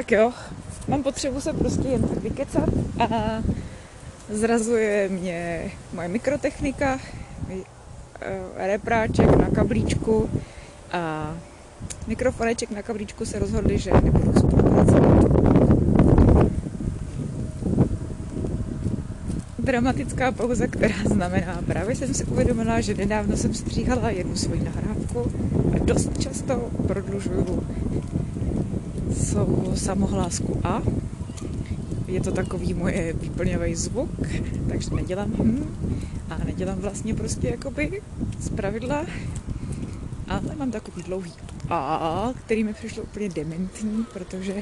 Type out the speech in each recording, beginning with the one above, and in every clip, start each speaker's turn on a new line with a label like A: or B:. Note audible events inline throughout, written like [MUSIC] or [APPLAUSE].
A: Tak jo, mám potřebu se prostě jen tak vykecat a zrazuje mě moje mikrotechnika, eh, repráček na kablíčku a mikrofoneček na kablíčku se rozhodli, že nebudou spolupracovat. Dramatická pauza, která znamená, právě jsem si uvědomila, že nedávno jsem stříhala jednu svoji nahrávku a dost často prodlužuju svou samohlásku A. Je to takový moje výplňový zvuk, takže nedělám hm a nedělám vlastně prostě jakoby z pravidla, ale mám takový dlouhý A, který mi přišlo úplně dementní, protože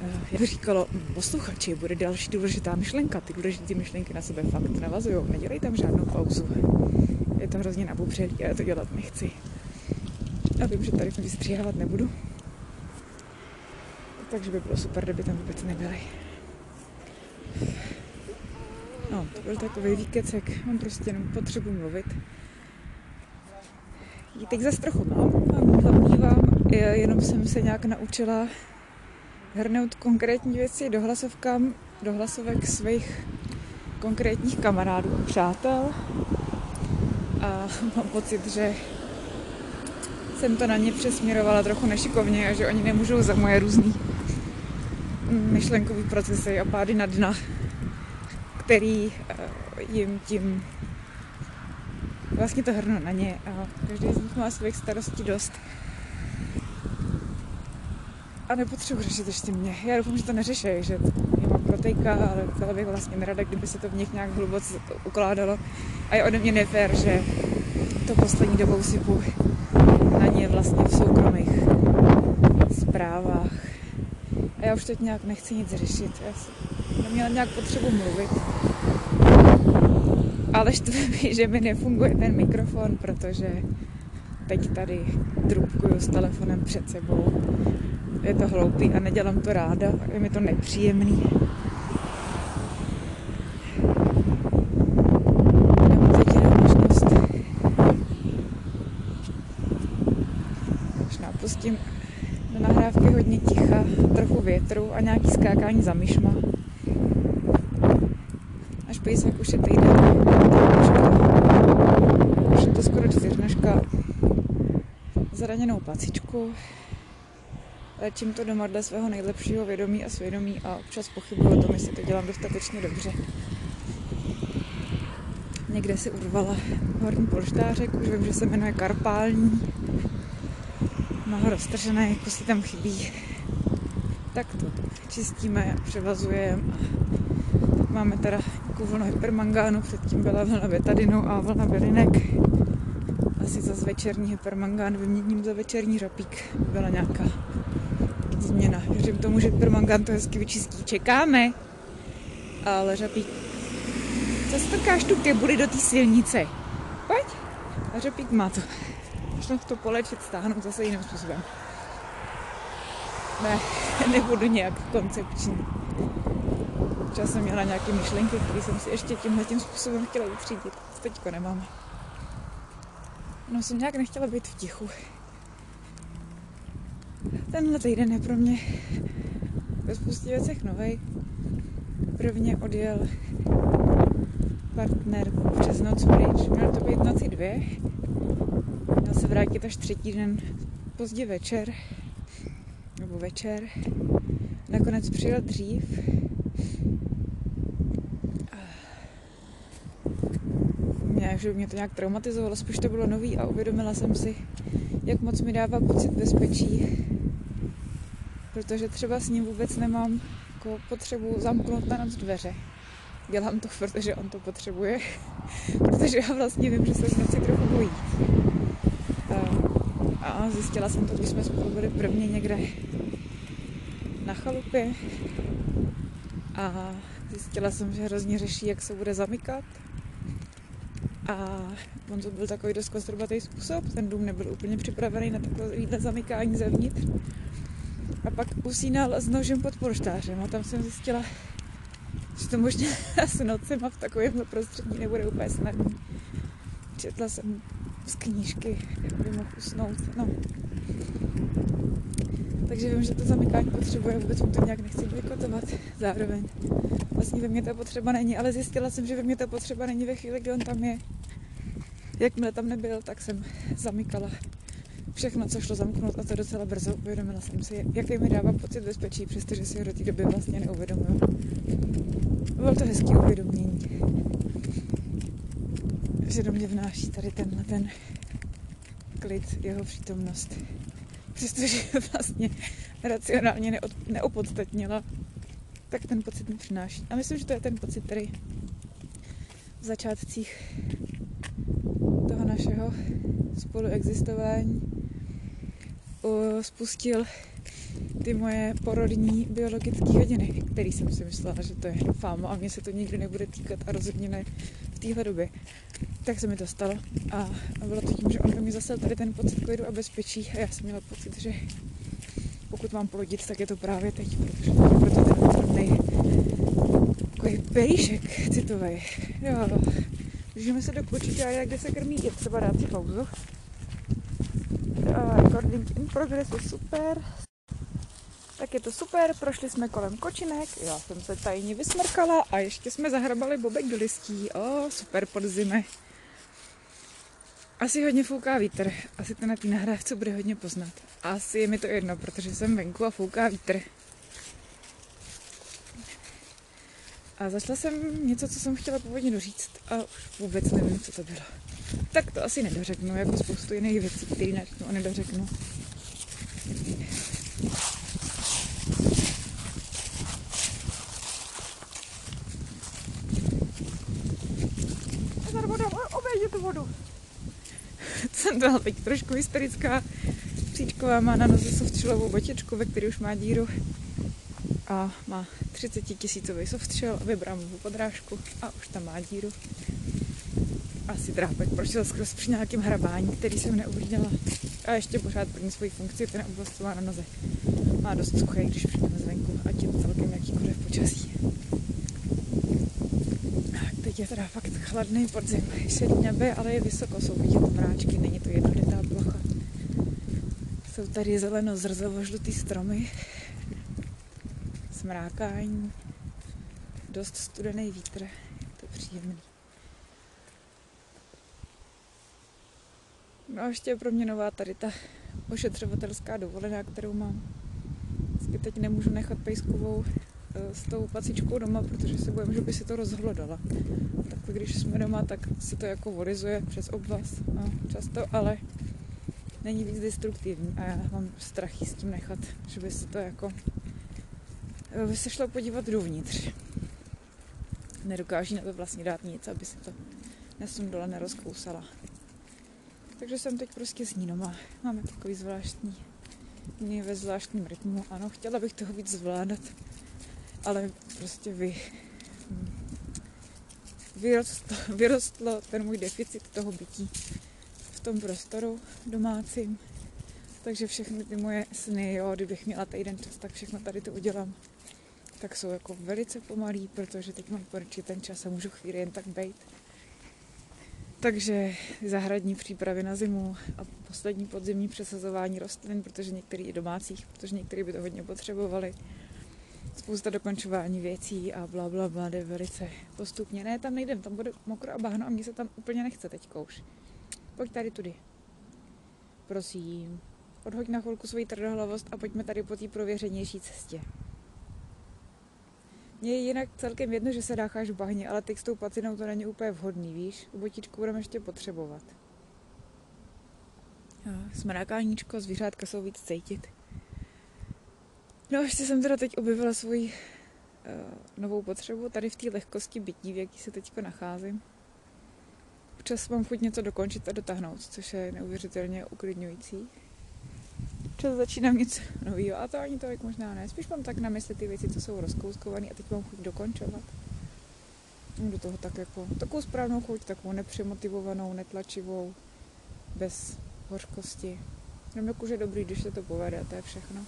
A: eh, jak říkalo posluchači, bude další důležitá myšlenka. Ty důležité myšlenky na sebe fakt navazují. Nedělej tam žádnou pauzu. Je to hrozně nabupřelý a já to dělat nechci. A vím, že tady vystříhávat nebudu. Takže by bylo super, kdyby tam vůbec nebyly. No, to byl takový výkecek. Mám prostě jenom potřebu mluvit. Ji teď zase trochu mám, zavnívám, jenom jsem se nějak naučila hrnout konkrétní věci do hlasovkám, do hlasovek svých konkrétních kamarádů a přátel. A mám pocit, že jsem to na ně přesměrovala trochu nešikovně a že oni nemůžou za moje různý myšlenkový procesy a pády na dna, který eh, jim tím vlastně to hrnu na ně a každý z nich má svých starostí dost. A nepotřebuji řešit ještě mě. Já doufám, že to neřeší, že je mám protejka, ale byla bych vlastně nerada, kdyby se to v nich nějak hluboce ukládalo. A je ode mě nefér, že to poslední dobou sypu na ně vlastně v soukromých zprávách. A já už teď nějak nechci nic řešit. Já jsem neměla nějak potřebu mluvit. Ale štve mi, že mi nefunguje ten mikrofon, protože teď tady trubkuju s telefonem před sebou. Je to hloupý a nedělám to ráda, je mi to nepříjemný. pustím do nahrávky hodně ticha, trochu větru a nějaký skákání za myšma. Až pejsek už je týden. Už je to skoro čtyřnožka. Zraněnou pacičku. Léčím to doma dle svého nejlepšího vědomí a svědomí a občas pochybuji o tom, jestli to dělám dostatečně dobře. Někde si urvala horní polštářek, už vím, že se jmenuje karpální mnoho roztržené, si tam chybí. Tak to čistíme, převazujeme. Máme teda takovou vlnu hypermangánu, předtím byla vlna betadinu a vlna bylinek. Asi za večerní hypermangán vyměním za večerní řapík. Byla nějaká změna. Věřím tomu, že hypermangán to hezky vyčistí. Čekáme. Ale řapík... Co strkáš tu kebuly do té silnice? Pojď. A řapík má to možno to polečit, stáhnout zase jiným způsobem. Ne, [LAUGHS] nebudu nějak koncepční. Čas jsem měla nějaké myšlenky, které jsem si ještě tímhle tím způsobem chtěla utřídit. Teďko nemám. No jsem nějak nechtěla být v tichu. Tenhle týden je pro mě ve spoustě věcech novej. Prvně odjel partner přes noc pryč. Měl to být noci dvě Měl se vrátit až třetí den pozdě večer, nebo večer. Nakonec přijel dřív. Mě, že mě to nějak traumatizovalo, spíš to bylo nový a uvědomila jsem si, jak moc mi dává pocit bezpečí. Protože třeba s ním vůbec nemám jako potřebu zamknout na noc dveře. Dělám to, protože on to potřebuje. [LAUGHS] protože já vlastně vím, že se v noci trochu bojí. A zjistila jsem to, když jsme spolu byli prvně někde na chalupě. A zjistila jsem, že hrozně řeší, jak se bude zamykat. A on to byl takový dost kostrbatý způsob. Ten dům nebyl úplně připravený na takovýhle zamykání zevnitř. A pak usínal s nožem pod polštářem a tam jsem zjistila, že to možná [LAUGHS] s nocema v takovém prostředí nebude úplně snadné. Četla jsem z knížky, jak by mohl usnout. No. Takže vím, že to zamykání potřebuje, vůbec mu to nějak nechci bojkotovat zároveň. Vlastně ve mně ta potřeba není, ale zjistila jsem, že ve mně ta potřeba není ve chvíli, kdy on tam je. Jakmile tam nebyl, tak jsem zamykala všechno, co šlo zamknout a to docela brzo. Uvědomila jsem si, jaký mi dává pocit bezpečí, přestože si ho do té doby vlastně neuvědomuju. Bylo to hezký uvědomění, že do mě vnáší tady tenhle ten klid, jeho přítomnost. Přestože vlastně racionálně neod, neopodstatnila, tak ten pocit mi přináší. A myslím, že to je ten pocit, který v začátcích toho našeho spoluexistování spustil ty moje porodní biologické hodiny, který jsem si myslela, že to je fáma a mě se to nikdy nebude týkat a rozhodně ne v téhle době. Tak se mi to stalo a bylo to tím, že on mi zasel tady ten pocit klidu a bezpečí a já jsem měla pocit, že pokud mám plodit, tak je to právě teď, protože to je proto ten otrmnej takový pejšek citový. Jo, Můžeme se do počítače, kde se krmí, je třeba dát si pauzu. Recording in progress je super. Tak je to super, prošli jsme kolem kočinek, já jsem se tajně vysmrkala a ještě jsme zahrabali bobek do listí. O, super podzime. Asi hodně fouká vítr, asi to na té nahrávce bude hodně poznat. Asi je mi to jedno, protože jsem venku a fouká vítr. A zašla jsem něco, co jsem chtěla původně doříct a už vůbec nevím, co to bylo. Tak to asi nedořeknu, jako spoustu jiných věcí, které neřeknu a nedořeknu. tu vodu. [LAUGHS] jsem byla teď trošku hysterická. Příčková má na noze softšelovou botičku, ve které už má díru a má 30 tisícový softshell a vybrámovou podrážku a už tam má díru. Asi drápek prošel skrz při nějakým hrabání, který jsem neuviděla. A ještě pořád plní svoji funkci, ten oblast má na noze. Má dost suché, když přijdeme zvenku, ať je celkem jakýkoliv počasí. Je teda fakt chladný podzim. Šedý nebe, ale je vysoko, jsou vidět mráčky, není to jednolitá plocha. Jsou tady zeleno zrzovo žlutý stromy, smrákání, dost studený vítr, je to příjemný. No a ještě je pro mě nová tady ta ošetřovatelská dovolená, kterou mám. Vždycky teď nemůžu nechat pejskovou s tou pacičkou doma, protože se bojím, že by si to rozhlodala. Tak když jsme doma, tak si to jako vorizuje přes obvaz no, často, ale není víc destruktivní a já mám strach s tím nechat, že by se to jako Eh, by se šlo podívat dovnitř. Nedokáží na to vlastně dát nic, aby se to nesundala, nerozkousala. Takže jsem teď prostě s ní doma. Máme takový zvláštní, mě ve zvláštním rytmu. Ano, chtěla bych toho víc zvládat, ale prostě vy, vyrostlo, vyrostlo ten můj deficit toho bytí v tom prostoru domácím. Takže všechny ty moje sny, jo, kdybych měla týden čas, tak všechno tady to udělám tak jsou jako velice pomalý, protože teď mám konečně ten čas a můžu chvíli jen tak bejt. Takže zahradní přípravy na zimu a poslední podzimní přesazování rostlin, protože některý i domácích, protože některý by to hodně potřebovali. Spousta dokončování věcí a bla, bla, bla, jde velice postupně. Ne, tam nejdem, tam bude mokro a bahno a mně se tam úplně nechce teď kouš. Pojď tady tudy. Prosím. Odhoď na chvilku svoji tvrdohlavost a pojďme tady po té prověřenější cestě. Mně je jinak celkem jedno, že se dácháš v bahně, ale teď s tou pacinou to není úplně vhodný, víš? U botičku budeme ještě potřebovat. smrákáníčko, zvířátka jsou víc cítit. No ještě jsem teda teď objevila svoji uh, novou potřebu tady v té lehkosti bytí, v jaký se teď nacházím. Občas mám chuť něco dokončit a dotáhnout, což je neuvěřitelně uklidňující občas začínám něco nového a to ani to jak možná ne. Spíš mám tak na mysli ty věci, co jsou rozkouskované a teď mám chuť dokončovat. Mám do toho tak jako takovou správnou chuť, takovou nepřemotivovanou, netlačivou, bez hořkosti. Jenom jako, že dobrý, když se to povede a to je všechno.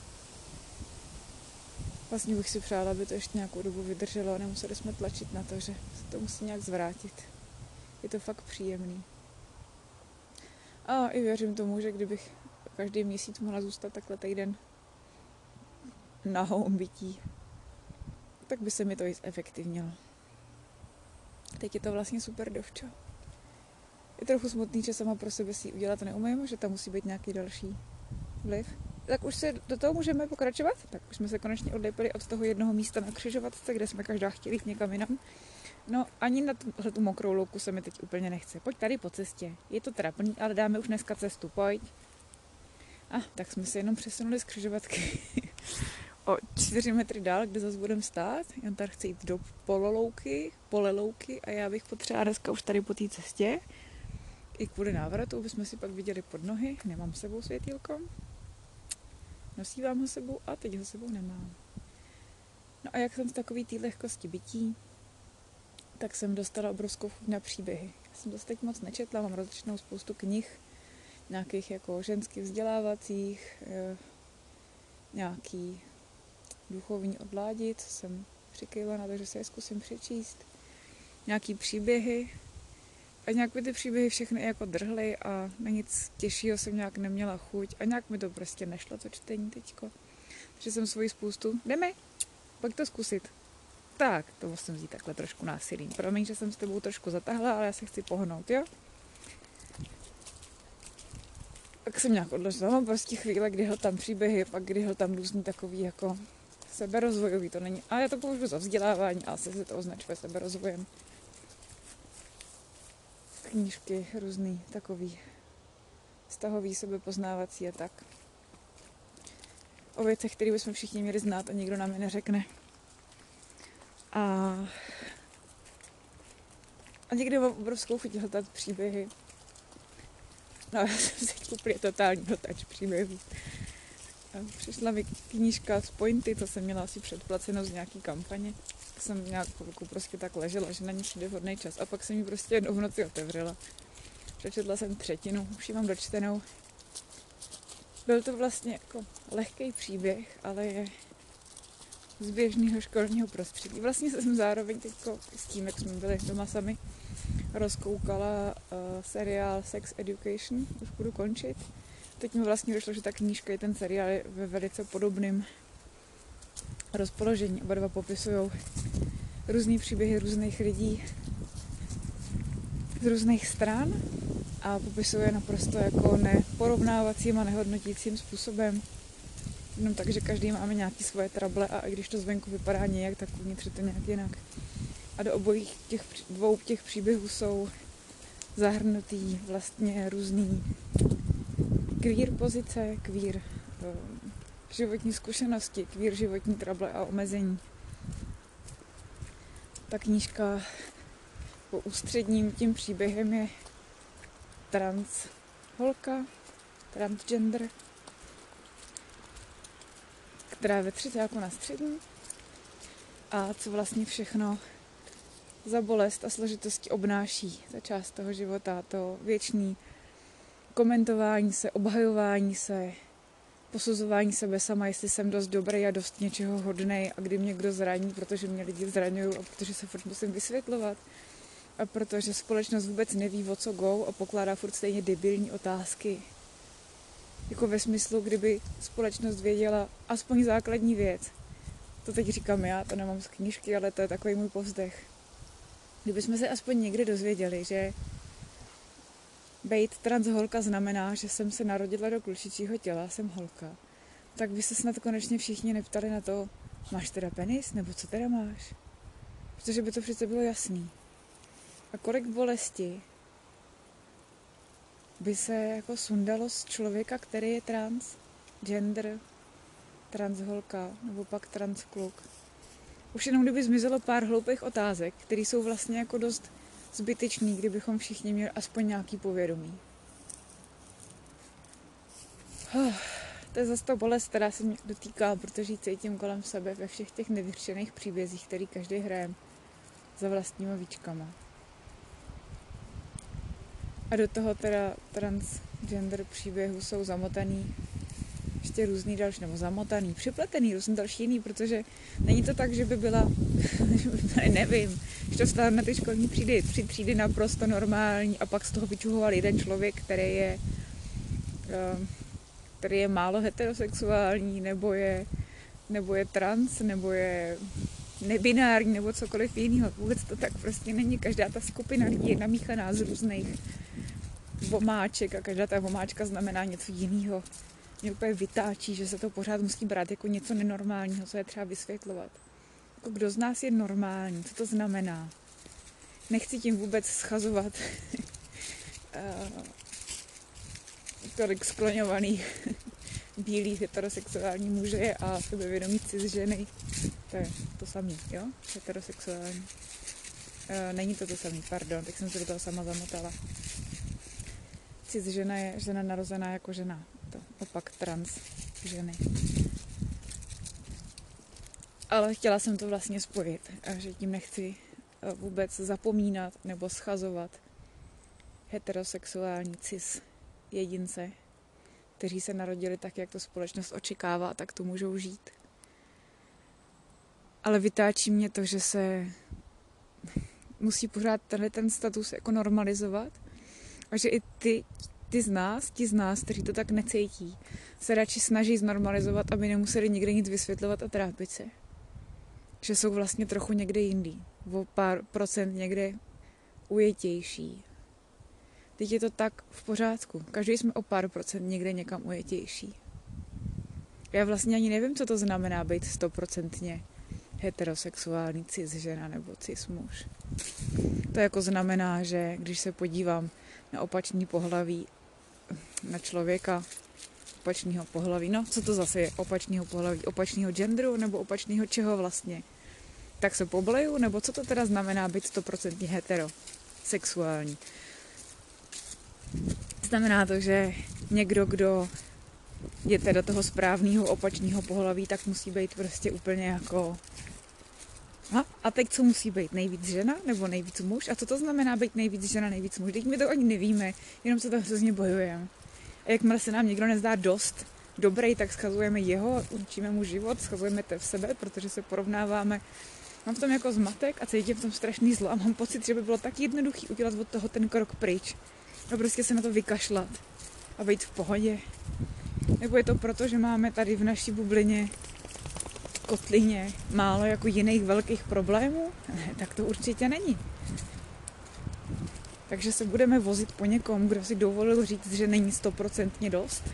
A: Vlastně bych si přála, aby to ještě nějakou dobu vydrželo a nemuseli jsme tlačit na to, že se to musí nějak zvrátit. Je to fakt příjemný. A i věřím tomu, že kdybych každý měsíc mohla zůstat takhle týden nahou bytí, tak by se mi to i zefektivnilo. Teď je to vlastně super dovčo. Je trochu smutný, že sama pro sebe si udělat neumím, že tam musí být nějaký další vliv. Tak už se do toho můžeme pokračovat. Tak už jsme se konečně odlepili od toho jednoho místa na křižovatce, kde jsme každá chtěli jít někam jinam. No ani na tu, tu mokrou louku se mi teď úplně nechce. Pojď tady po cestě. Je to trapný, ale dáme už dneska cestu. Pojď. A ah, tak jsme se jenom přesunuli z křižovatky [LAUGHS] o čtyři metry dál, kde zase budeme stát. Jan tady chce jít do pololouky, polelouky a já bych potřeba dneska už tady po té cestě. I kvůli návratu bychom si pak viděli pod nohy. Nemám sebou světýlko. Nosívám ho sebou a teď ho sebou nemám. No a jak jsem v takový té lehkosti bytí, tak jsem dostala obrovskou chuť na příběhy. Já jsem dost teď moc nečetla, mám rozličnou spoustu knih, nějakých jako ženských vzdělávacích, eh, nějaký duchovní odládí, co jsem přikývala na to, že se je zkusím přečíst. Nějaký příběhy. A nějak mi ty příběhy všechny jako drhly a na nic těžšího jsem nějak neměla chuť a nějak mi to prostě nešlo, to čtení teďko. Takže jsem svoji spoustu, jdeme, pojď to zkusit. Tak, to musím vzít takhle trošku násilím. Promiň, že jsem s tebou trošku zatahla, ale já se chci pohnout, jo? Tak jsem nějak odložila, mám prostě chvíle, kdy ho tam příběhy, pak kdy ho tam různý takový jako seberozvojový to není. A já to považuji za vzdělávání a asi se to označuje seberozvojem. Knížky různý, takový vztahový, sebepoznávací a tak. O věcech, které bychom všichni měli znát a nikdo nám je neřekne. A, a někdy mám obrovskou chuť hledat příběhy. No [LAUGHS] já jsem teď úplně totální hltač příběhů. Přišla mi knížka z Pointy, to jsem měla asi předplaceno z nějaký kampaně. Jsem nějak chvilku prostě tak ležela, že na ní přijde vhodný čas. A pak jsem ji prostě jednou v noci otevřela. Přečetla jsem třetinu, už ji mám dočtenou. Byl to vlastně jako lehký příběh, ale je z běžného školního prostředí. Vlastně jsem zároveň teď s tím, jak jsme byli doma sami, rozkoukala uh, seriál Sex Education, už budu končit. Teď mi vlastně došlo, že ta knížka i ten seriál je ve velice podobném rozpoložení. Oba dva popisují různé příběhy různých lidí z různých stran a popisuje naprosto jako neporovnávacím a nehodnotícím způsobem. Jenom tak, že každý máme nějaké svoje trable a i když to zvenku vypadá nějak, tak uvnitř je to nějak jinak. A do obojích těch dvou těch příběhů jsou zahrnutý vlastně různý queer pozice, uh, životní zkušenosti, queer životní trable a omezení. Ta knížka po ústředním tím příběhem je trans holka, transgender, která je ve třicáku na střední a co vlastně všechno za bolest a složitosti obnáší ta část toho života, to věčný komentování se, obhajování se, posuzování sebe sama, jestli jsem dost dobrý a dost něčeho hodnej a kdy mě kdo zraní, protože mě lidi zraňují a protože se furt musím vysvětlovat a protože společnost vůbec neví, o co go a pokládá furt stejně debilní otázky. Jako ve smyslu, kdyby společnost věděla aspoň základní věc. To teď říkám já, to nemám z knížky, ale to je takový můj povzdech. Kdyby jsme se aspoň někdy dozvěděli, že Bejt trans holka znamená, že jsem se narodila do klučičího těla, jsem holka. Tak by se snad konečně všichni neptali na to, máš teda penis, nebo co teda máš? Protože by to přece bylo jasný. A kolik bolesti by se jako sundalo z člověka, který je trans, gender, trans holka, nebo pak trans kluk. Už jenom kdyby zmizelo pár hloupých otázek, které jsou vlastně jako dost zbytečný, kdybychom všichni měli aspoň nějaký povědomí. Oh, to je zase ta bolest, která se mě dotýká, protože ji cítím kolem sebe ve všech těch nevyřešených příbězích, který každý hraje za vlastníma víčkama. A do toho teda transgender příběhu jsou zamotaný ještě různý další, nebo zamotaný, připletený, různý další jiný, protože není to tak, že by byla, [LAUGHS] nevím, že to stále na ty školní třídy, tři třídy naprosto normální a pak z toho vyčuhoval jeden člověk, který je, eh, který je málo heterosexuální, nebo je nebo je trans, nebo je nebinární, nebo cokoliv jiného. Vůbec to tak prostě není. Každá ta skupina lidí je namíchaná z různých vomáček a každá ta vomáčka znamená něco jiného. Mě úplně vytáčí, že se to pořád musí brát jako něco nenormálního, co je třeba vysvětlovat. Jako kdo z nás je normální, co to znamená. Nechci tím vůbec schazovat [LAUGHS] tolik skloňovaných [LAUGHS] bílých heterosexuální muže a sebevědomí cis ženy. To je to samé, jo? Heterosexuální. E, není to to samé, pardon, tak jsem se do toho sama zamotala. Cis žena je žena narozená jako žena. To opak trans ženy. Ale chtěla jsem to vlastně spojit, a že tím nechci e, vůbec zapomínat nebo schazovat heterosexuální cis jedince, kteří se narodili tak, jak to společnost očekává, tak to můžou žít. Ale vytáčí mě to, že se musí pořád tenhle ten status jako normalizovat a že i ty, ty z nás, ti z nás, kteří to tak necítí, se radši snaží znormalizovat, aby nemuseli nikde nic vysvětlovat a trápit se. Že jsou vlastně trochu někde jindy, o pár procent někde ujetější, Teď je to tak v pořádku. Každý jsme o pár procent někde někam ujetější. Já vlastně ani nevím, co to znamená být stoprocentně heterosexuální cis žena nebo cis muž. To jako znamená, že když se podívám na opačný pohlaví, na člověka opačného pohlaví, no co to zase je opačného pohlaví, opačného genderu nebo opačného čeho vlastně, tak se pobleju, nebo co to teda znamená být stoprocentně heterosexuální. Znamená to, že někdo, kdo je teda toho správného opačného pohlaví, tak musí být prostě úplně jako... A, a teď co musí být? Nejvíc žena nebo nejvíc muž? A co to znamená být nejvíc žena, nejvíc muž? Teď my to ani nevíme, jenom se to hrozně bojujeme. Jakmile se nám někdo nezdá dost dobrý, tak schazujeme jeho, učíme mu život, schazujeme to v sebe, protože se porovnáváme. Mám v tom jako zmatek a cítím v tom strašný zlo a mám pocit, že by bylo tak jednoduchý udělat od toho ten krok pryč a prostě se na to vykašlat a být v pohodě. Nebo je to proto, že máme tady v naší bublině kotlině málo jako jiných velkých problémů? Ne, tak to určitě není. Takže se budeme vozit po někom, kdo si dovolil říct, že není stoprocentně dost.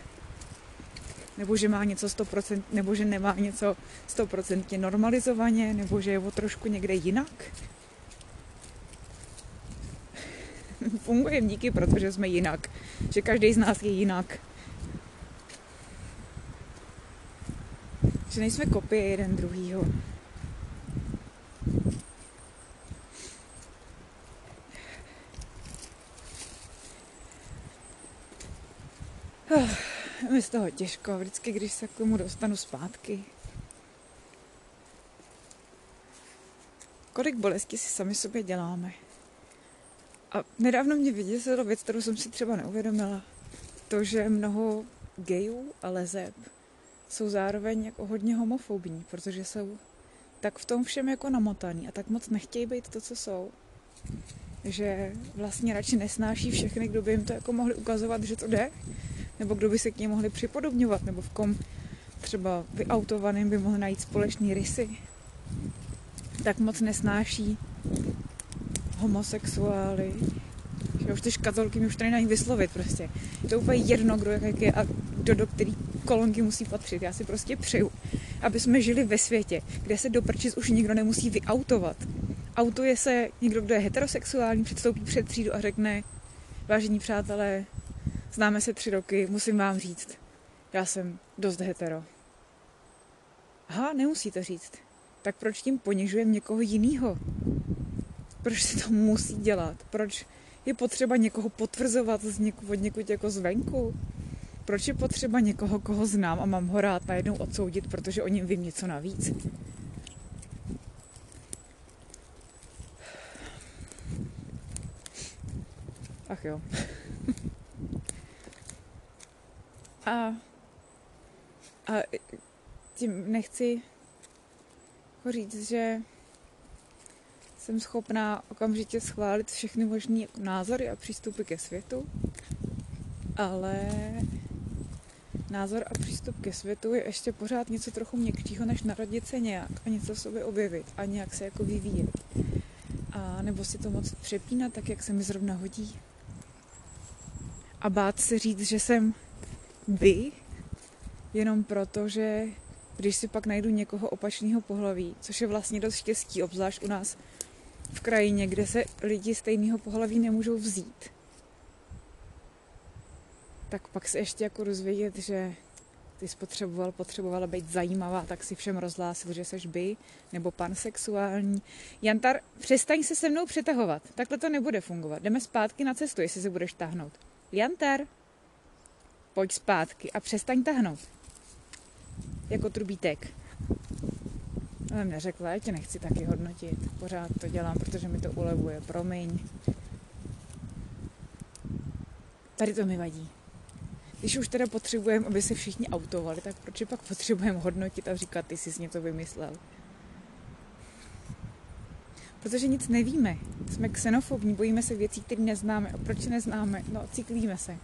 A: Nebo že má něco 100%, nebo že nemá něco stoprocentně normalizovaně, nebo že je o trošku někde jinak. [LAUGHS] fungujeme díky, protože jsme jinak. Že každý z nás je jinak. Že nejsme kopie jeden druhýho. Mi z toho těžko, vždycky, když se k tomu dostanu zpátky. Kolik bolesti si sami sobě děláme? A nedávno mě vyděsila věc, kterou jsem si třeba neuvědomila. To, že mnoho gayů a lezeb jsou zároveň jako hodně homofobní, protože jsou tak v tom všem jako namotaný a tak moc nechtějí být to, co jsou. Že vlastně radši nesnáší všechny, kdo by jim to jako mohli ukazovat, že to jde, nebo kdo by se k ním mohli připodobňovat, nebo v kom třeba vyautovaným by mohli najít společný rysy. Tak moc nesnáší homosexuály, že už ty škatolky mi už to nedají vyslovit prostě. Je to úplně jedno, kdo jak je a kdo do který kolonky musí patřit. Já si prostě přeju, aby jsme žili ve světě, kde se do prčic už nikdo nemusí vyautovat. Autuje se někdo, kdo je heterosexuální, předstoupí před třídu a řekne, vážení přátelé, známe se tři roky, musím vám říct, já jsem dost hetero. Aha, nemusíte říct. Tak proč tím ponižujeme někoho jiného? Proč se to musí dělat? Proč je potřeba někoho potvrzovat z něk- od někud jako zvenku? Proč je potřeba někoho, koho znám a mám ho rád najednou odsoudit, protože o něm vím něco navíc? Ach jo. A, a tím nechci říct, že jsem schopná okamžitě schválit všechny možné názory a přístupy ke světu, ale názor a přístup ke světu je ještě pořád něco trochu měkčího, než narodit se nějak a něco v sobě objevit a nějak se jako vyvíjet. A nebo si to moc přepínat tak, jak se mi zrovna hodí. A bát se říct, že jsem by, jenom proto, že když si pak najdu někoho opačného pohlaví, což je vlastně dost štěstí, obzvlášť u nás v krajině, kde se lidi stejného pohlaví nemůžou vzít, tak pak se ještě jako rozvědět, že ty spotřeboval, potřebovala být zajímavá, tak si všem rozhlásil, že seš by, nebo pansexuální. Jantar, přestaň se se mnou přetahovat. Takhle to nebude fungovat. Jdeme zpátky na cestu, jestli se budeš tahnout. Jantar, pojď zpátky a přestaň tahnout. Jako trubítek. Ale neřekla, já tě nechci taky hodnotit. Pořád to dělám, protože mi to ulevuje. Promiň. Tady to mi vadí. Když už teda potřebujeme, aby se všichni autovali, tak proč pak potřebujeme hodnotit a říkat, ty jsi něco vymyslel? Protože nic nevíme. Jsme xenofobní, bojíme se věcí, které neznáme. A proč neznáme? No, cyklíme se.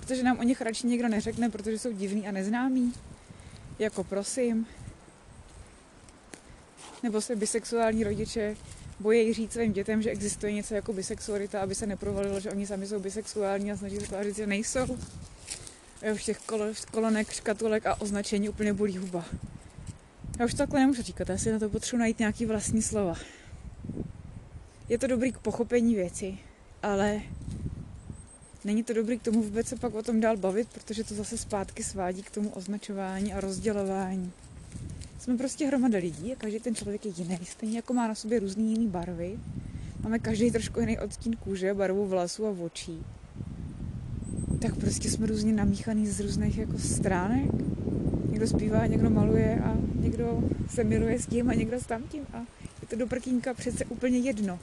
A: Protože nám o nich radši někdo neřekne, protože jsou divný a neznámí. Jako prosím. Nebo se bisexuální rodiče bojí říct svým dětem, že existuje něco jako bisexualita, aby se neprovalilo, že oni sami jsou bisexuální a snaží se tvářit, že nejsou. Já už těch kolonek, škatulek a označení úplně bolí huba. Já už takhle nemůžu říkat, já si na to potřebuji najít nějaký vlastní slova. Je to dobrý k pochopení věci, ale není to dobrý k tomu vůbec se pak o tom dál bavit, protože to zase zpátky svádí k tomu označování a rozdělování. Jsme prostě hromada lidí a každý ten člověk je jiný, stejně jako má na sobě různé jiné barvy. Máme každý trošku jiný odstín kůže, barvu vlasů a očí tak prostě jsme různě namíchaný z různých jako stránek. Někdo zpívá, někdo maluje a někdo se miluje s tím a někdo s tamtím a je to do prkínka přece úplně jedno.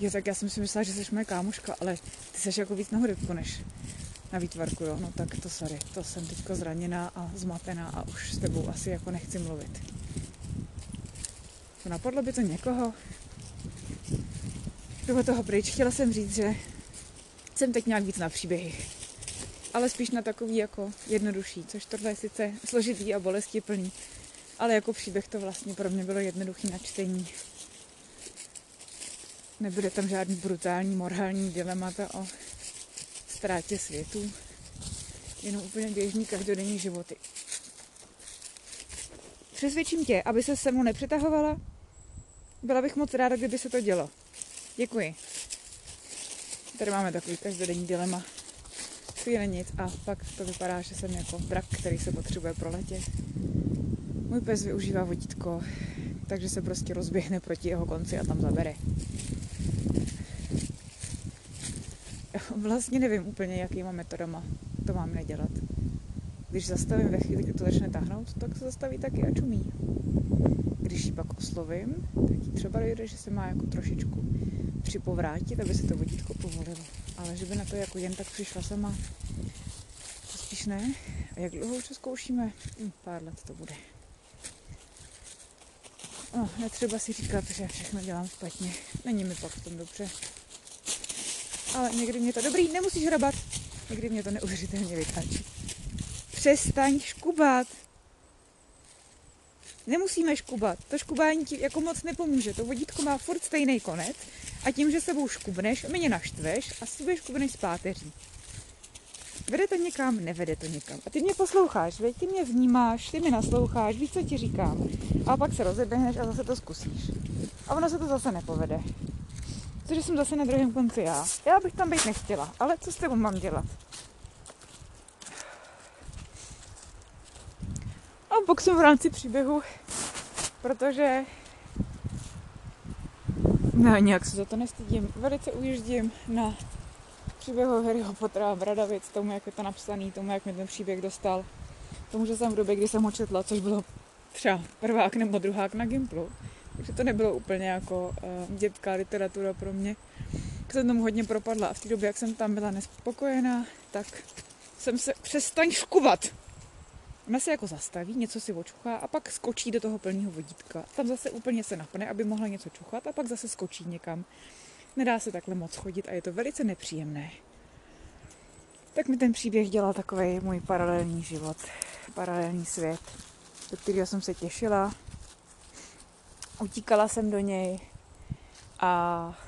A: Jo, tak já jsem si myslela, že jsi moje kámoška, ale ty jsi jako víc na hudebku než na výtvarku, jo. No tak to sorry, to jsem teďko zraněná a zmatená a už s tebou asi jako nechci mluvit. To napadlo by to někoho? Toho toho pryč. Chtěla jsem říct, že jsem teď nějak víc na příběhy. Ale spíš na takový jako jednodušší, což tohle je sice složitý a bolestiplný. Ale jako příběh to vlastně pro mě bylo jednoduchý na čtení. Nebude tam žádný brutální morální dilemata o ztrátě světu. Jenom úplně běžný každodenní životy. Přesvědčím tě, aby se se mnou nepřetahovala. Byla bych moc ráda, kdyby se to dělo. Děkuji. Tady máme takový každodenní dilema. Chvíli nic a pak to vypadá, že jsem jako drak, který se potřebuje proletět. Můj pes využívá vodítko, takže se prostě rozběhne proti jeho konci a tam zabere. Vlastně nevím úplně, jakýma metodama to mám nedělat. Když zastavím ve chvíli, kdy to začne tahnout, tak se zastaví taky a čumí. Když ji pak oslovím, tak jí třeba dojde, že se má jako trošičku připovrátit, aby se to vodítko povolilo. Ale že by na to jako jen tak přišla sama, to spíš ne. A jak dlouho už zkoušíme? Hm, pár let to bude. No, netřeba si říkat, že všechno dělám špatně. Není mi pak v tom dobře. Ale někdy mě to dobrý, nemusíš hrabat. Někdy mě to neuvěřitelně vytáčí. Přestaň škubat. Nemusíme škubat. To škubání ti jako moc nepomůže. To vodítko má furt stejný konec a tím, že sebou škubneš, mě naštveš a si budeš škubneš z páteří. Vede to někam, nevede to někam. A ty mě posloucháš, veď? ty mě vnímáš, ty mě nasloucháš, víš, co ti říkám. A pak se rozeběhneš a zase to zkusíš. A ono se to zase nepovede. Protože jsem zase na druhém konci já. Já bych tam být nechtěla, ale co s tebou mám dělat? A pak jsem v rámci příběhu, protože ne, nějak se za to nestydím. Velice ujíždím na příběhu Harryho Pottera a Bradavic, tomu, jak je to napsaný, tomu, jak mi ten příběh dostal. Tomu, že jsem v době, kdy jsem ho četla, což bylo třeba prvák nebo druhák na Gimplu. Takže to nebylo úplně jako uh, dětská literatura pro mě. Tak jsem tomu hodně propadla a v té době, jak jsem tam byla nespokojená, tak jsem se přestaň škuvat. Ona se jako zastaví, něco si očuchá a pak skočí do toho plného vodítka. Tam zase úplně se napne, aby mohla něco čuchat a pak zase skočí někam. Nedá se takhle moc chodit a je to velice nepříjemné. tak mi ten příběh dělal takový můj paralelní život, paralelní svět, do kterého jsem se těšila. Utíkala jsem do něj a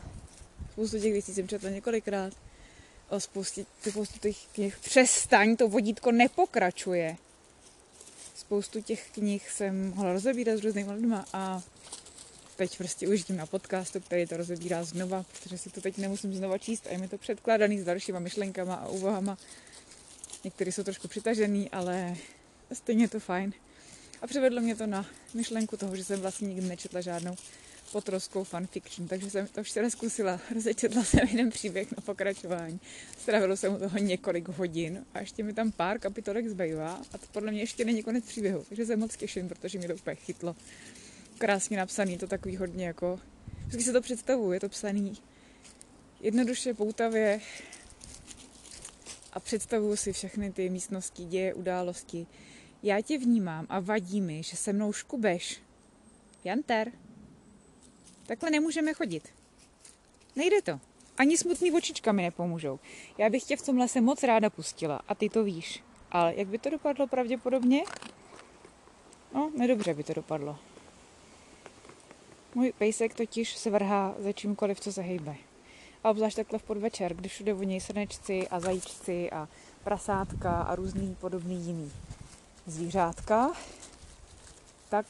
A: spoustu těch věcí jsem četla několikrát. O spoustě, spoustu těch knih. Přestaň, to vodítko nepokračuje. Spoustu těch knih jsem mohla rozebírat s různými lidmi a teď prostě už na podcastu, který to rozebírá znova, protože si to teď nemusím znova číst a je mi to předkládaný s dalšíma myšlenkama a úvahama. Některé jsou trošku přitažený, ale stejně je to fajn. A přivedlo mě to na myšlenku toho, že jsem vlastně nikdy nečetla žádnou potroskou fanfiction, takže jsem to včera zkusila. Rozečetla jsem jeden příběh na pokračování. Strávilo jsem u toho několik hodin a ještě mi tam pár kapitolek zbývá a to podle mě ještě není konec příběhu, takže se moc těším, protože mě to úplně chytlo. Krásně napsaný, to takový hodně jako... Vždycky se to představuji, je to psaný jednoduše, poutavě a představuju si všechny ty místnosti, děje, události. Já tě vnímám a vadí mi, že se mnou škubeš. Janter, Takhle nemůžeme chodit. Nejde to. Ani smutný očička mi nepomůžou. Já bych tě v tom lese moc ráda pustila a ty to víš. Ale jak by to dopadlo pravděpodobně? No, nedobře by to dopadlo. Můj pejsek totiž se vrhá za čímkoliv, co se hejbe. A obzvlášť takhle v podvečer, když všude voní srnečci a zajíčci a prasátka a různý podobný jiný zvířátka, tak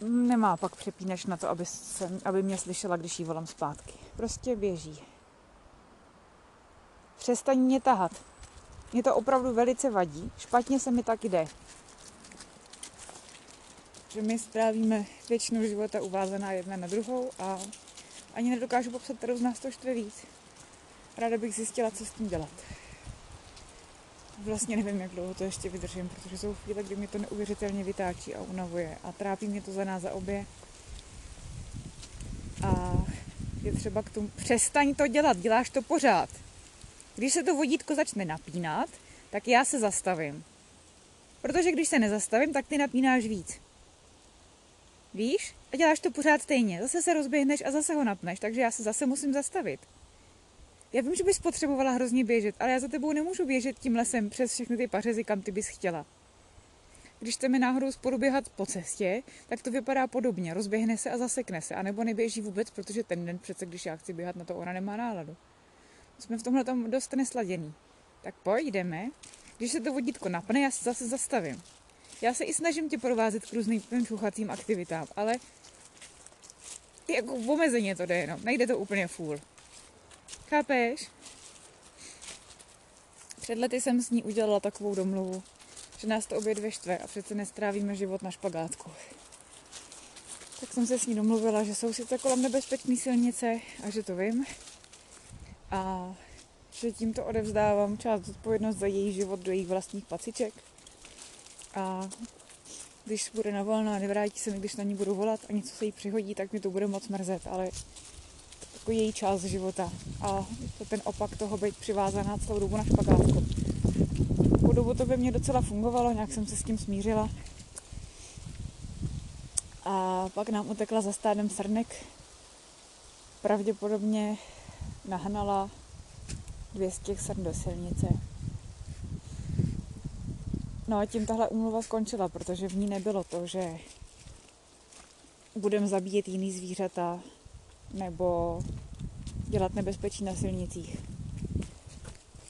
A: nemá pak přepínač na to, aby, se, aby mě slyšela, když jí volám zpátky. Prostě běží. Přestaň mě tahat. Mě to opravdu velice vadí. Špatně se mi tak jde. Že my strávíme většinu života uvázaná jedna na druhou a ani nedokážu popsat, kterou z nás to štve víc. Ráda bych zjistila, co s tím dělat vlastně nevím, jak dlouho to ještě vydržím, protože jsou chvíle, kdy mě to neuvěřitelně vytáčí a unavuje a trápí mě to za nás za obě. A je třeba k tomu, přestaň to dělat, děláš to pořád. Když se to vodítko začne napínat, tak já se zastavím. Protože když se nezastavím, tak ty napínáš víc. Víš? A děláš to pořád stejně. Zase se rozběhneš a zase ho napneš, takže já se zase musím zastavit. Já vím, že bys potřebovala hrozně běžet, ale já za tebou nemůžu běžet tím lesem přes všechny ty pařezy, kam ty bys chtěla. Když chceme náhodou spolu běhat po cestě, tak to vypadá podobně. Rozběhne se a zasekne se. A nebo neběží vůbec, protože ten den přece, když já chci běhat na to, ona nemá náladu. Jsme v tomhle tom dost nesladění. Tak pojď, jdeme. Když se to vodítko napne, já se zase zastavím. Já se i snažím tě provázet k různým čuchacím aktivitám, ale jako omezeně to jde jenom. Nejde to úplně full. Chápeš? Před lety jsem s ní udělala takovou domluvu, že nás to obě dvě štve a přece nestrávíme život na špagátku. Tak jsem se s ní domluvila, že jsou sice kolem nebezpečné silnice a že to vím. A že tímto odevzdávám část odpovědnost za její život do jejich vlastních paciček. A když bude na volno a nevrátí se mi, když na ní budu volat a něco se jí přihodí, tak mi to bude moc mrzet, ale jako její část života. A to ten opak toho být přivázaná celou dobu na špagátku. Po dobu to by mě docela fungovalo, nějak jsem se s tím smířila. A pak nám utekla za stádem srnek. Pravděpodobně nahnala dvě z těch srn do silnice. No a tím tahle umluva skončila, protože v ní nebylo to, že budeme zabíjet jiný zvířata, nebo dělat nebezpečí na silnicích.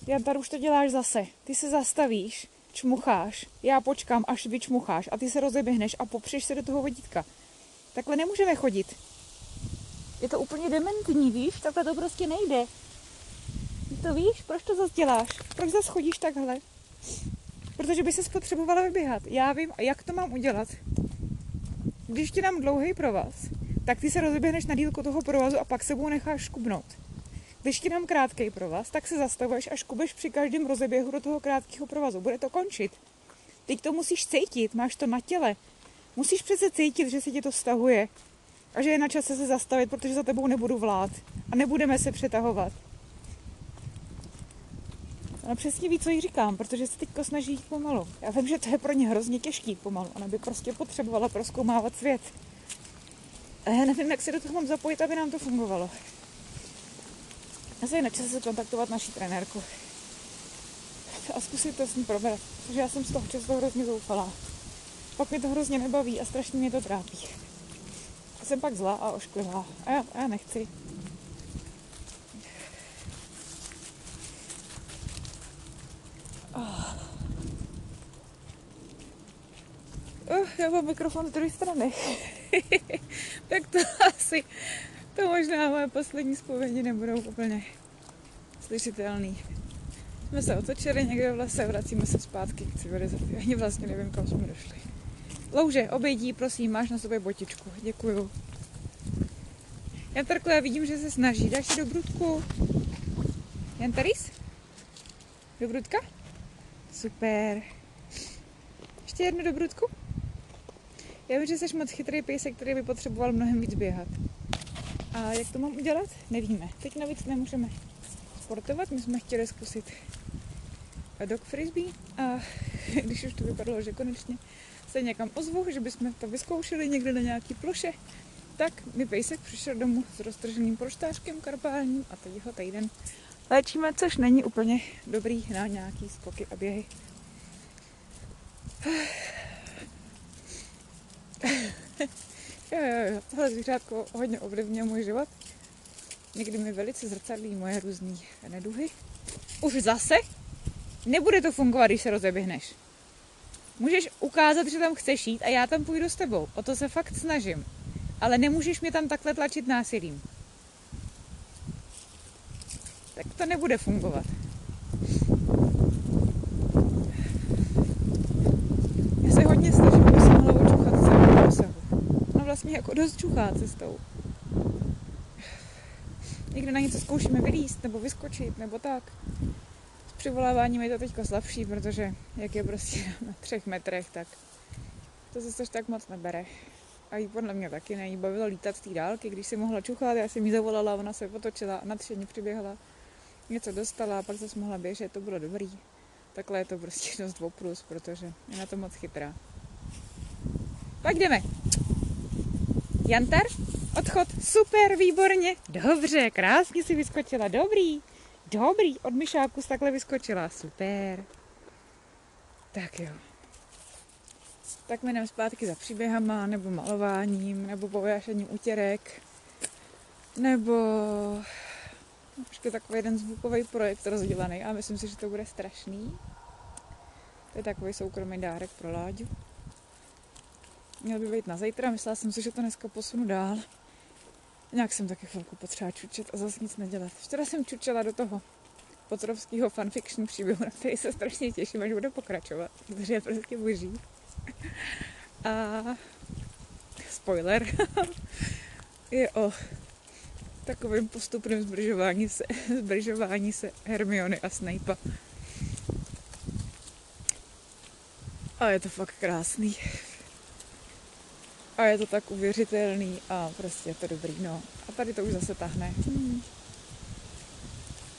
A: Jantar, už to děláš zase. Ty se zastavíš, čmucháš, já počkám, až vyčmucháš a ty se rozeběhneš a popřeš se do toho vodítka. Takhle nemůžeme chodit. Je to úplně dementní, víš? Takhle to prostě nejde. Ty to víš? Proč to zase děláš? Proč zase chodíš takhle? Protože by se spotřebovala vyběhat. Já vím, jak to mám udělat. Když ti dám dlouhý provaz, tak ty se rozeběhneš na dílku toho provazu a pak sebou necháš škubnout. Když ti dám krátký provaz, tak se zastavuješ a škubeš při každém rozeběhu do toho krátkého provazu. Bude to končit. Teď to musíš cítit, máš to na těle. Musíš přece cítit, že se ti to stahuje a že je na čase se zastavit, protože za tebou nebudu vlád a nebudeme se přetahovat. Ona přesně ví, co jí říkám, protože se teď snaží jít pomalu. Já vím, že to je pro ně hrozně těžký pomalu. Ona by prostě potřebovala proskoumávat svět. A já nevím, jak se do toho mám zapojit, aby nám to fungovalo. Asi je na čase kontaktovat naši trenérku a zkusit to s ní probrat, protože já jsem z toho často hrozně zoufalá. Pak mi to hrozně nebaví a strašně mě to trápí. A jsem pak zlá a ošklivá. A já, a já nechci. Oh. Oh, já mám mikrofon z druhé strany. [LAUGHS] tak to asi, to možná moje poslední zpovědi nebudou úplně slyšitelný. Jsme se otočili někde v lese, vracíme se zpátky k civilizaci. Ani vlastně nevím, kam jsme došli. Louže, obědí, prosím, máš na sobě botičku. Děkuju. Já já vidím, že se snaží. Dáš si do brudku? Jan Taris? Do brudka? Super. Ještě jednu do brudku? Já vím, že jsi moc chytrý pejsek, který by potřeboval mnohem víc běhat. A jak to mám udělat? Nevíme. Teď navíc nemůžeme sportovat, my jsme chtěli zkusit dog frisbee a [LAUGHS] když už to vypadalo, že konečně se někam ozvu, že bychom to vyzkoušeli někde na nějaký ploše, tak mi pejsek přišel domů s roztrženým proštářkem karpálním a teď ho týden léčíme, což není úplně dobrý na nějaký skoky a běhy. [SIGHS] [LAUGHS] jo, jo, jo, tohle zvířátko hodně ovlivňuje můj život. Někdy mi velice zrcadlí moje různé neduhy. Už zase? Nebude to fungovat, když se rozeběhneš. Můžeš ukázat, že tam chceš jít a já tam půjdu s tebou. O to se fakt snažím. Ale nemůžeš mě tam takhle tlačit násilím. Tak to nebude fungovat. Já se hodně snažím, aby se mohla očuchat celou dosahu. No vlastně jako dost čuchá cestou. Někde na něco zkoušíme vylíst, nebo vyskočit, nebo tak přivoláváním je to teďko slabší, protože jak je prostě [LAUGHS] na třech metrech, tak to zase tak moc nebere. A jí podle mě taky nejí bavilo lítat z té dálky, když si mohla čuchat, já jsem jí zavolala, ona se otočila a nadšeně přiběhla, něco dostala a pak zase mohla běžet, to bylo dobrý. Takhle je to prostě dost oprus, protože je na to moc chytrá. Tak jdeme. Jantar, odchod, super, výborně, dobře, krásně si vyskočila, dobrý. Dobrý, od myšáku takhle vyskočila. Super. Tak jo. Tak mi zpátky za příběhama, nebo malováním, nebo povyjášením utěrek, nebo ještě takový jeden zvukový projekt rozdělaný a myslím si, že to bude strašný. To je takový soukromý dárek pro Láďu. Měl by být na zítra, myslela jsem si, že to dneska posunu dál. Nějak jsem taky chvilku potřeba čučet a zase nic nedělat. Včera jsem čučela do toho potrovského fanfiction příběhu, na který se strašně těším, až bude pokračovat, protože je prostě boží. A spoiler [LAUGHS] je o takovém postupném zbržování se, zbržování se Hermiony a Snape'a. A je to fakt krásný a je to tak uvěřitelný a prostě je to dobrý, no. A tady to už zase tahne. Hmm.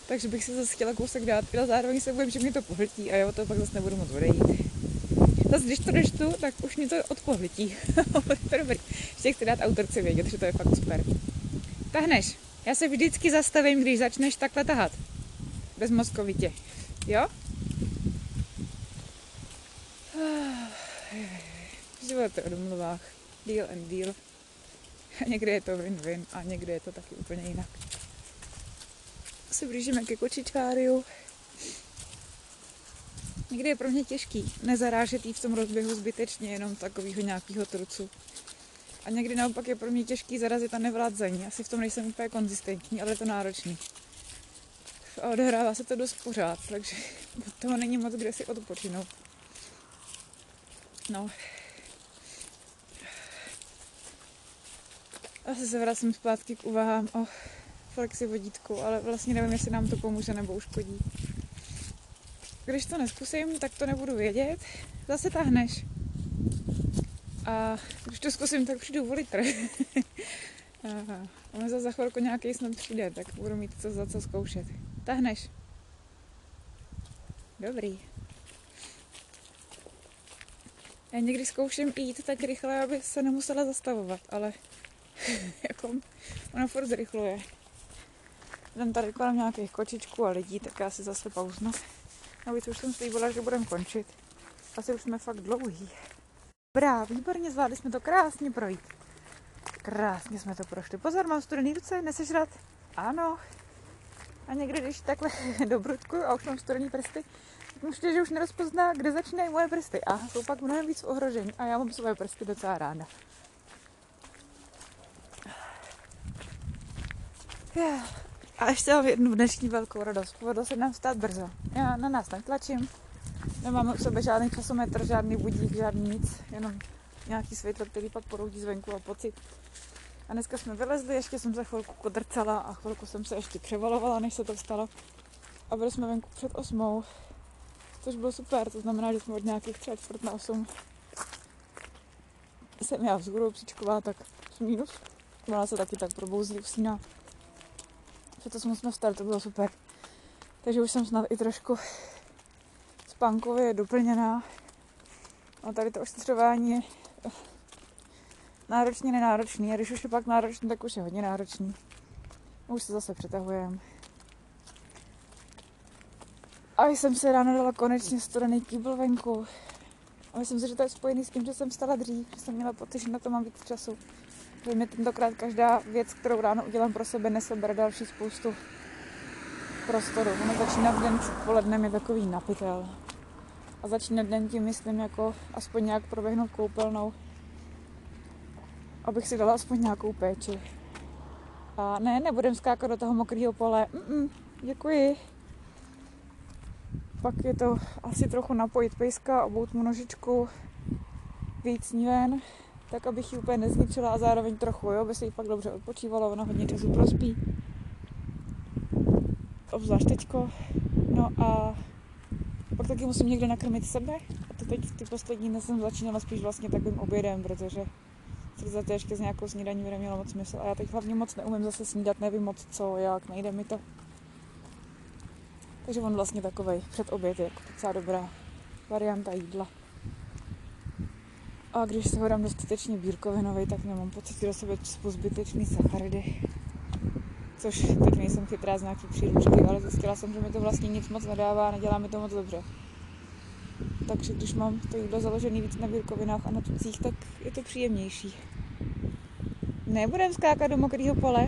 A: Takže bych si zase chtěla kousek dát, ale zároveň se bojím, že mě to pohltí a já o to pak zase nebudu moc odejít. Zase když to tu, tak už mě to odpohltí. to [LAUGHS] dobrý. Ještě chci dát autorce vědět, že to je fakt super. Tahneš. Já se vždycky zastavím, když začneš takhle tahat. Bezmozkovitě. Jo? [SIGHS] Život je o domluvách deal and deal. A někdy je to win-win a někdy je to taky úplně jinak. Se blížíme ke kočičáriu. Někdy je pro mě těžký nezarážet jí v tom rozběhu zbytečně jenom takového nějakého trucu. A někdy naopak je pro mě těžký zarazit a nevlát za ní. Asi v tom nejsem úplně konzistentní, ale je to náročný. A odehrává se to dost pořád, takže [LAUGHS] od toho není moc kde si odpočinout. No, Asi se vracím zpátky k uvahám o flexi vodítku, ale vlastně nevím, jestli nám to pomůže nebo uškodí. Když to neskusím, tak to nebudu vědět. Zase tahneš. A když to zkusím, tak přijdu o litr. [LAUGHS] On za, za chvilku nějaký snad přijde, tak budu mít co za co zkoušet. Tahneš. Dobrý. Já někdy zkouším jít tak rychle, aby se nemusela zastavovat, ale [LAUGHS] jako ona furt zrychluje. jdem tady kolem nějakých kočičků a lidí, tak já si zase pauznu. Navíc už jsem slíbila, že budeme končit. Asi už jsme fakt dlouhý. Dobrá, výborně, zvládli jsme to krásně projít. Krásně jsme to prošli. Pozor, mám studený ruce, nesežrat? Ano. A někdy, když takhle [LAUGHS] dobrutkuju a už mám studený prsty, můžete, že už nerozpozná, kde začínají moje prsty. A jsou pak mnohem víc v ohrožení. A já mám svoje prsty docela ráda. A ještě mám jednu dnešní velkou radost. Povedlo se nám stát brzo. Já na nás netlačím. Nemáme u sebe žádný časometr, žádný budík, žádný nic. Jenom nějaký světlo, který pak proudí zvenku a pocit. A dneska jsme vylezli, ještě jsem se chvilku kodrcala a chvilku jsem se ještě převalovala, než se to stalo. A byli jsme venku před osmou, což bylo super, to znamená, že jsme od nějakých třeba čtvrt na osm jsem já vzhůru příčková, tak minus. Ona se taky tak probouzí, usíná to jsme jsme vstali, to bylo super. Takže už jsem snad i trošku spánkově doplněná. A tady to ošetřování je náročně nenáročný. A když už je pak náročný, tak už je hodně náročný. Už se zase přetahujeme. A jsem se ráno dala konečně studený kýbl venku. A myslím si, že to je spojený s tím, že jsem stala dřív, že jsem měla pocit, že na to mám víc času. Že mi tentokrát každá věc, kterou ráno udělám pro sebe, nesebere další spoustu prostoru. Ono začíná den polednem je takový napitel. A začíná den tím, myslím, jako aspoň nějak proběhnout koupelnou, abych si dala aspoň nějakou péči. A ne, nebudem skákat do toho mokrého pole. Mm-mm, děkuji. Pak je to asi trochu napojit pejska, obout mu nožičku, víc ní ven, tak abych ji úplně nezničila a zároveň trochu, jo, aby se jí fakt dobře odpočívalo, ona hodně času prospí. Obzvlášť teďko. No a pak taky musím někde nakrmit sebe. A to teď ty poslední dny jsem začínala spíš vlastně takovým obědem, protože za to ještě s nějakou snídaní by nemělo moc smysl. A já teď hlavně moc neumím zase snídat, nevím moc co, jak, nejde mi to. Takže on vlastně takovej předoběd je jako docela dobrá varianta jídla. A když se ho dám dostatečně bílkovinový, tak nemám pocit, do sebe zbytečný sacharidy. Což teď nejsem chytrá z nějaký příručky, ale zjistila jsem, že mi to vlastně nic moc nedává a nedělá mi to moc dobře. Takže když mám to jídlo založené víc na bílkovinách a na tucích, tak je to příjemnější. Nebudem skákat do mokrého pole.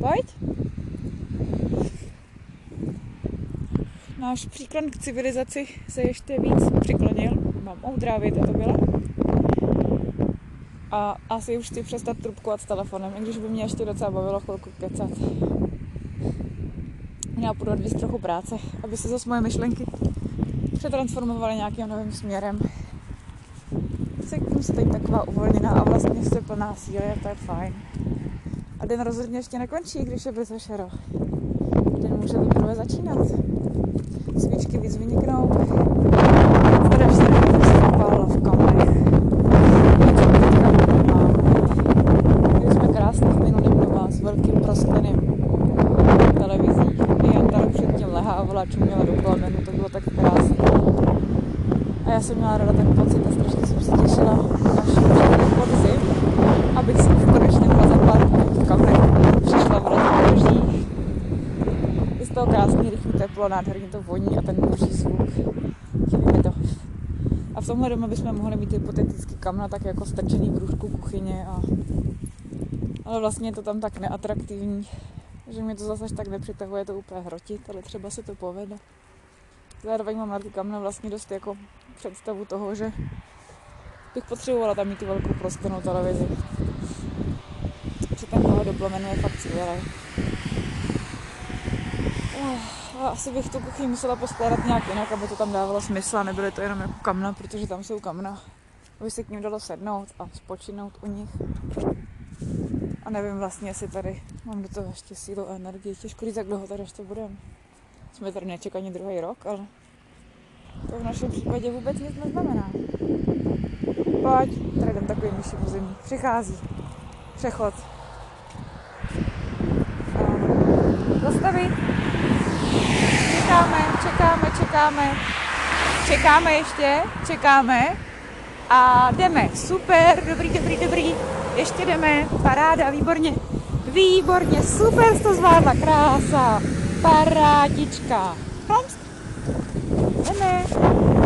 A: Pojď. Náš příklon k civilizaci se ještě víc přiklonil. Mám moudrá věta to byla a asi už chci přestat trubkovat s telefonem, i když by mě ještě docela bavilo chvilku kecat. Já půjdu odvíst trochu práce, aby se zase moje myšlenky přetransformovaly nějakým novým směrem. Cítím se teď taková uvolněná a vlastně jste plná síly a to je fajn. A den rozhodně ještě nekončí, když je brzo šero. Den může teprve začínat. Svíčky víc vyniknou. Strašně se zapálila v kamlech. velkým proskleným televizí. Jan tady předtím lehávala, čuměla do plamenu, to bylo tak krásné. A já jsem měla ráda ten pocit a strašně jsem se těšila, až podzim, abych už konečně mohla za pár v kameře přišla v rozpoloží. Je toho krásný, rychlý teplo, nádherně to voní a ten boží zvuk. Chybí to. A v tomhle domě bychom mohli mít hypoteticky kamna tak jako strčený v růžku kuchyně a ale vlastně je to tam tak neatraktivní, že mě to zase tak nepřitahuje to úplně hrotit, ale třeba se to povede. Zároveň mám na ty kamna vlastně dost jako představu toho, že bych potřebovala tam mít tu velkou prostornou televizi. Že ten pohled do plamenu je fakt skvělý. Oh, asi bych tu kuchyni musela poskládat nějak jinak, aby to tam dávalo smysl a nebyly to jenom jako kamna, protože tam jsou kamna. Aby se k ním dalo sednout a spočinout u nich. A nevím vlastně, jestli tady mám do toho ještě sílu a energii. Těžko říct, jak dlouho tady ještě budeme. Jsme tady nečekaní druhý rok, ale to v našem případě vůbec nic neznamená. Pojď, tady jdem takový myší území. Přichází. Přechod. Zastavit. Čekáme, čekáme, čekáme. Čekáme ještě, čekáme. A jdeme. Super, dobrý, dobrý, dobrý ještě jdeme, paráda, výborně. Výborně, super jsi to zvládla, krása. Parádička. Chlomsk. Jdeme.